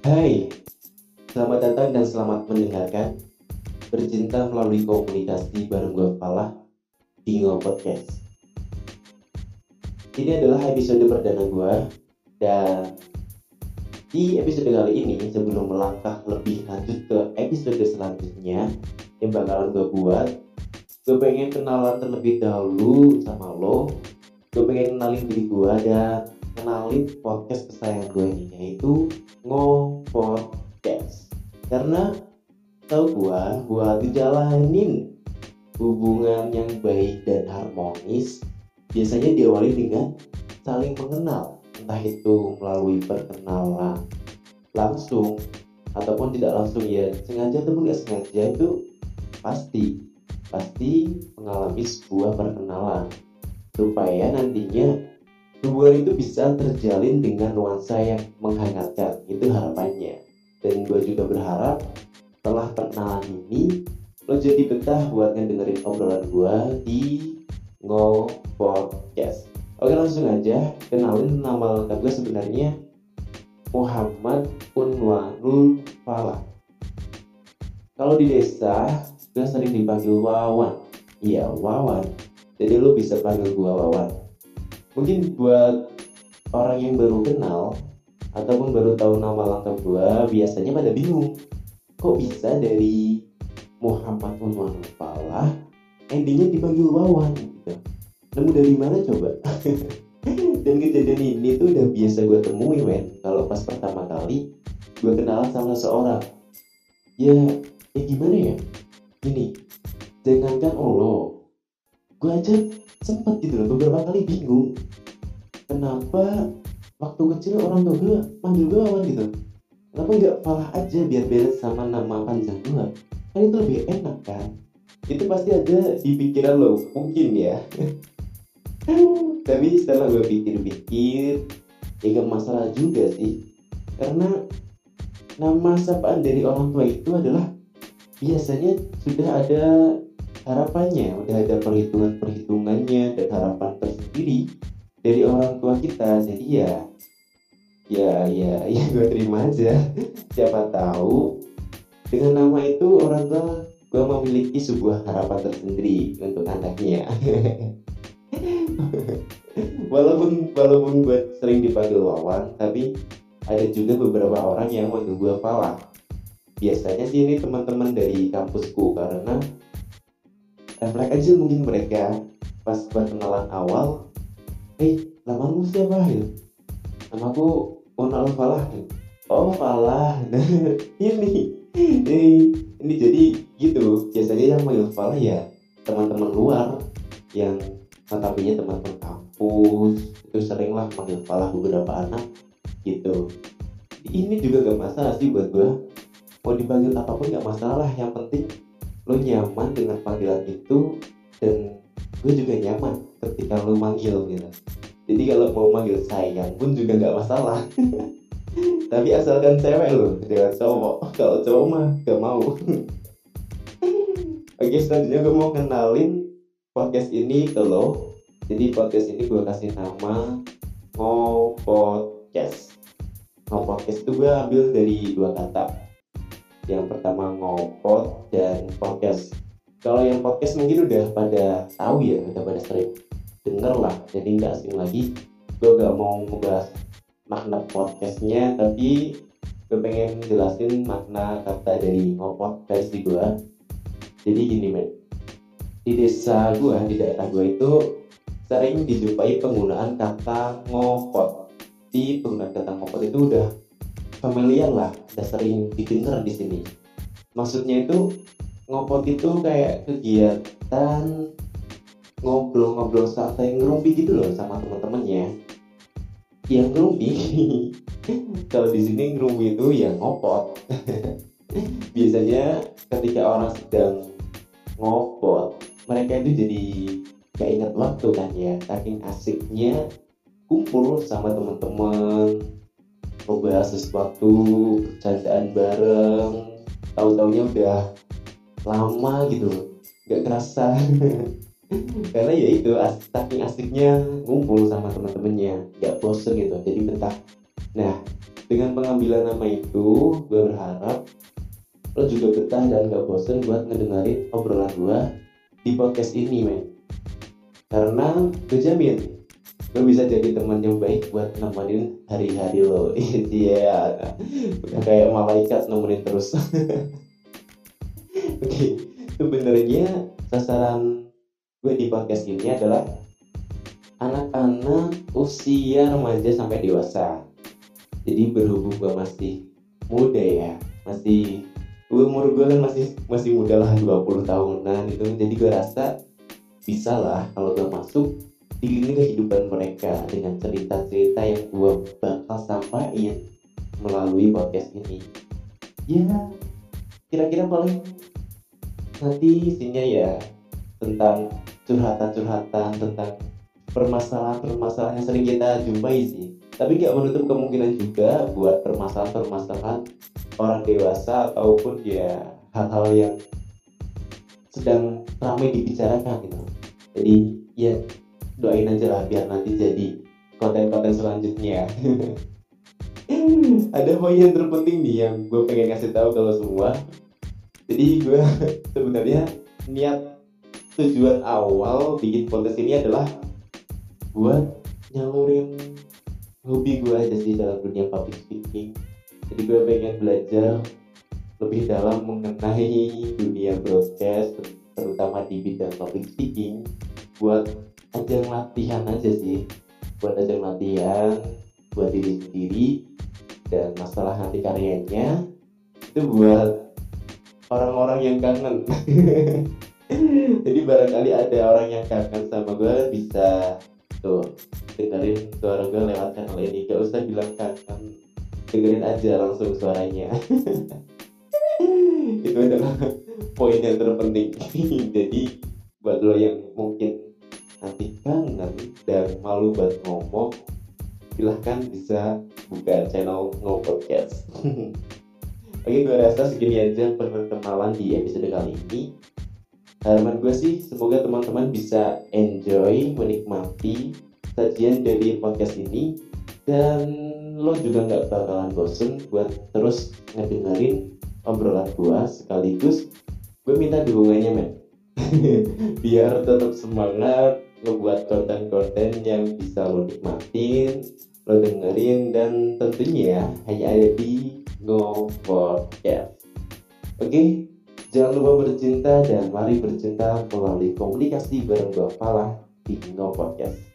Hai, selamat datang dan selamat mendengarkan Bercinta melalui komunikasi bareng gue Falah di Podcast. Ini adalah episode perdana gue Dan di episode kali ini sebelum melangkah lebih lanjut ke episode selanjutnya Yang bakalan gue buat Gue pengen kenalan terlebih dahulu sama lo. Gue pengen kenalin diri gue dan kenalin podcast kesayangan gue ini yaitu Ngo Podcast karena tau gue buat dijalanin hubungan yang baik dan harmonis biasanya diawali dengan saling mengenal. Entah itu melalui perkenalan langsung ataupun tidak langsung ya. Sengaja ataupun nggak sengaja itu pasti pasti mengalami sebuah perkenalan. Supaya nantinya hubungan itu bisa terjalin dengan nuansa yang menghangatkan itu harapannya. Dan gue juga berharap setelah perkenalan ini lo jadi betah buat ngedengerin obrolan gue di Ngo Podcast. Oke langsung aja kenalin nama lengkap gue sebenarnya Muhammad Unwanul Falah kalau di desa gue sering dipanggil Wawan. Iya Wawan. Jadi lo bisa panggil gue Wawan mungkin buat orang yang baru kenal ataupun baru tahu nama lengkap gue biasanya pada bingung kok bisa dari Muhammad Unwan Falah endingnya dipanggil Wawan gitu. Nemu dari mana coba? Dan kejadian ini tuh udah biasa gue temui men. Kalau pas pertama kali gue kenalan sama seseorang ya ya gimana ya? Gini jangankan Allah gue aja sempet gitu loh beberapa kali bingung. Kenapa waktu kecil orang tua gue manggil gue Wawan gitu? Kenapa nggak Falah aja biar beres sama nama panjang gue kan itu lebih enak kan? Itu pasti ada di pikiran lo mungkin ya. Tapi setelah gue pikir-pikir ya gak masalah juga sih. Karena nama sapaan dari orang tua itu adalah biasanya sudah ada harapannya udah ada perhitungan-perhitungannya dan harapan tersendiri dari orang tua kita. Jadi ya ya ya ya gue terima aja. Siapa tahu dengan nama itu orang tua gue memiliki sebuah harapan tersendiri untuk anaknya. Walaupun walaupun gue sering dipanggil Wawan tapi ada juga beberapa orang yang manggil gue Pala. Biasanya sih ini teman-teman dari kampusku karena refleks aja mungkin mereka pas perkenalan awal eh namamu siapa ya namaku Onal Falah oh Falah. Nah ini ini ini jadi gitu. Biasanya yang manggil Falah ya teman-teman luar yang notabene teman-teman kampus itu sering lah manggil Falah beberapa anak gitu. Ini juga gak masalah sih buat gue mau dipanggil apa pun gak masalah yang penting lo nyaman dengan panggilan itu dan gue juga nyaman ketika lo manggil gitu. Jadi kalau mau manggil sayang pun juga nggak masalah. Tapi asalkan cewek lo dengan cowok. Kalau cowok mah gak mau. Oke selanjutnya gue mau kenalin podcast ini ke lo. Jadi podcast ini gue kasih nama Ngo Podcast Ngo Podcast itu gue ambil dari dua kata yang pertama ngopot dan podcast. Kalau yang podcast mungkin udah pada tahu ya udah pada sering denger lah. Jadi nggak asing lagi. Gue gak mau ngebahas makna podcastnya tapi gue pengen jelasin makna kata dari ngopot versi gue jadi gini men. Di desa gue di daerah gue itu sering dijumpai penggunaan kata ngopot. Di penggunaan kata ngopot itu udah familiar lah udah sering didengar di sini. Maksudnya itu ngopot itu kayak kegiatan ngobrol-ngobrol santai ngerumpi gitu loh sama teman-temannya yang ngerumpi kalau di sini ngerumpi itu ya ngopot. Biasanya ketika orang sedang ngopot mereka itu jadi gak ingat waktu kan ya saking asiknya kumpul sama teman-teman membahas sesuatu bercandaan bareng tahu-taunya udah lama gitu. Nggak kerasa. Karena ya itu saking asiknya ngumpul sama teman-temannya. Nggak bosen gitu. Jadi betah nah dengan pengambilan nama itu gue berharap lo juga betah dan gak bosen buat ngedengerin obrolan gue di podcast ini men. Karena gue jamin lo bisa jadi teman yang baik buat nemenin hari-hari lo iya yeah. kayak malaikat nemenin terus oke okay. sebenarnya sasaran gue di podcast ini adalah anak-anak usia remaja sampai dewasa jadi berhubung gue masih muda ya masih umur gue kan masih masih muda lah 20 tahunan itu jadi gue rasa bisa lah kalau gue masuk di kehidupan mereka dengan cerita-cerita yang gue bakal sampaikan melalui podcast ini. Ya kira-kira paling nanti isinya ya tentang curhatan-curhatan tentang permasalahan-permasalahan yang sering kita jumpai sih. Tapi gak menutup kemungkinan juga buat permasalahan-permasalahan orang dewasa ataupun ya hal-hal yang sedang ramai dibicarakan gitu. Jadi ya doain aja lah biar nanti jadi konten-konten selanjutnya. Ada poin yang terpenting nih yang gue pengen kasih tahu kalau semua. Jadi gue sebenarnya niat tujuan awal bikin konten ini adalah buat nyalurin hobi gue aja sih dalam dunia public speaking. Jadi gue pengen belajar lebih dalam mengenai dunia broadcast terutama di bidang public speaking buat ajang latihan aja sih. Buat ajang latihan buat diri sendiri dan masalah nanti karyanya itu buat orang-orang yang kangen. Jadi barangkali ada orang yang kangen sama gue bisa tuh dengerin suara gue lewat channel ini. Gak usah bilang kangen dengerin aja langsung suaranya. Itu adalah poin yang terpenting. Jadi buat lo yang mungkin nanti kangen dan malu buat ngomong silahkan bisa buka channel Ngo Podcast. Oke gue rasa segini aja perkenalan di episode kali ini. Harapan gue sih semoga teman-teman bisa enjoy menikmati sajian dari podcast ini. Dan lo juga nggak bakalan bosen buat terus ngedengerin obrolan gue sekaligus. Gue minta dukungannya men. Biar tetap semangat ngebuat konten-konten yang bisa lo nikmatin lo dengerin dan tentunya hanya ada di Go Podcast oke okay? Jangan lupa bercinta dan mari bercinta melalui komunikasi bareng gue Falah di No Podcast.